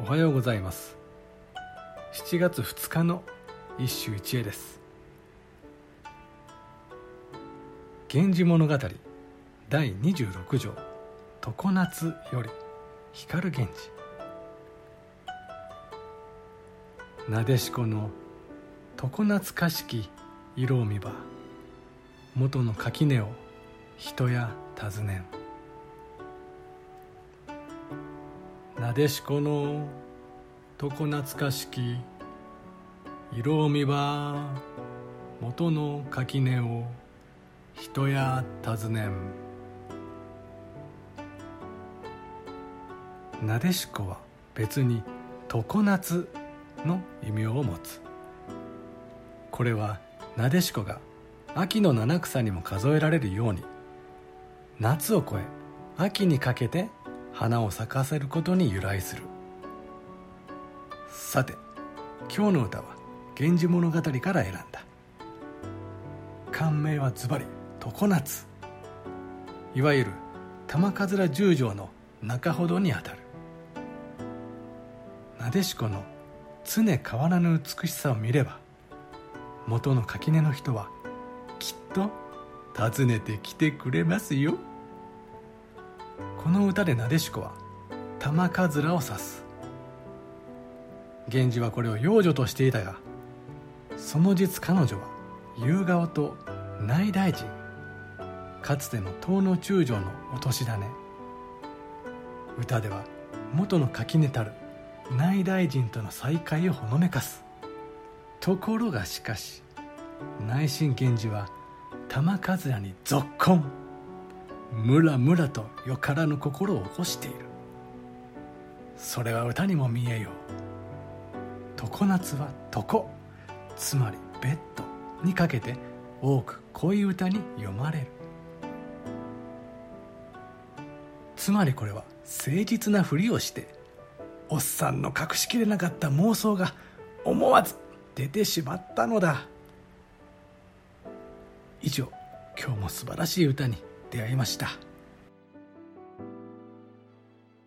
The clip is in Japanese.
おはようございます。7月2日の一首一会です「源氏物語」第26条「常夏」より光源氏。なでしこの常夏かしき色を見ば元の垣根を人や尋ねん。なでしこの常懐かしき色を見ば元の垣根を人や尋ねん。なでしこは別に常夏の異名を持つ。これはなでしこが秋の七草にも数えられるように夏を越え秋にかけて花を咲かせることに由来する。さて今日の歌は「源氏物語」から選んだ。感銘はズバリ常夏。いわゆる玉桂十条の中ほどにあたる。なでしこの常変わらぬ美しさを見れば元の垣根の人はきっと訪ねてきてくれますよ。の歌でなでしこは玉かずらを指す。源氏はこれを養女としていたがその実彼女は夕顔と内大臣かつての東の中将のお年だね。歌では元の垣根たる内大臣との再会をほのめかす。ところがしかし内心源氏は玉かずらにぞっこんムラムラとよからぬ心を起こしている。それは歌にも見えよ。う常夏は床つまりベッドにかけて多く恋歌に読まれる。つまりこれは誠実なふりをしておっさんの隠しきれなかった妄想が思わず出てしまったのだ。以上今日も素晴らしい歌に出会いました。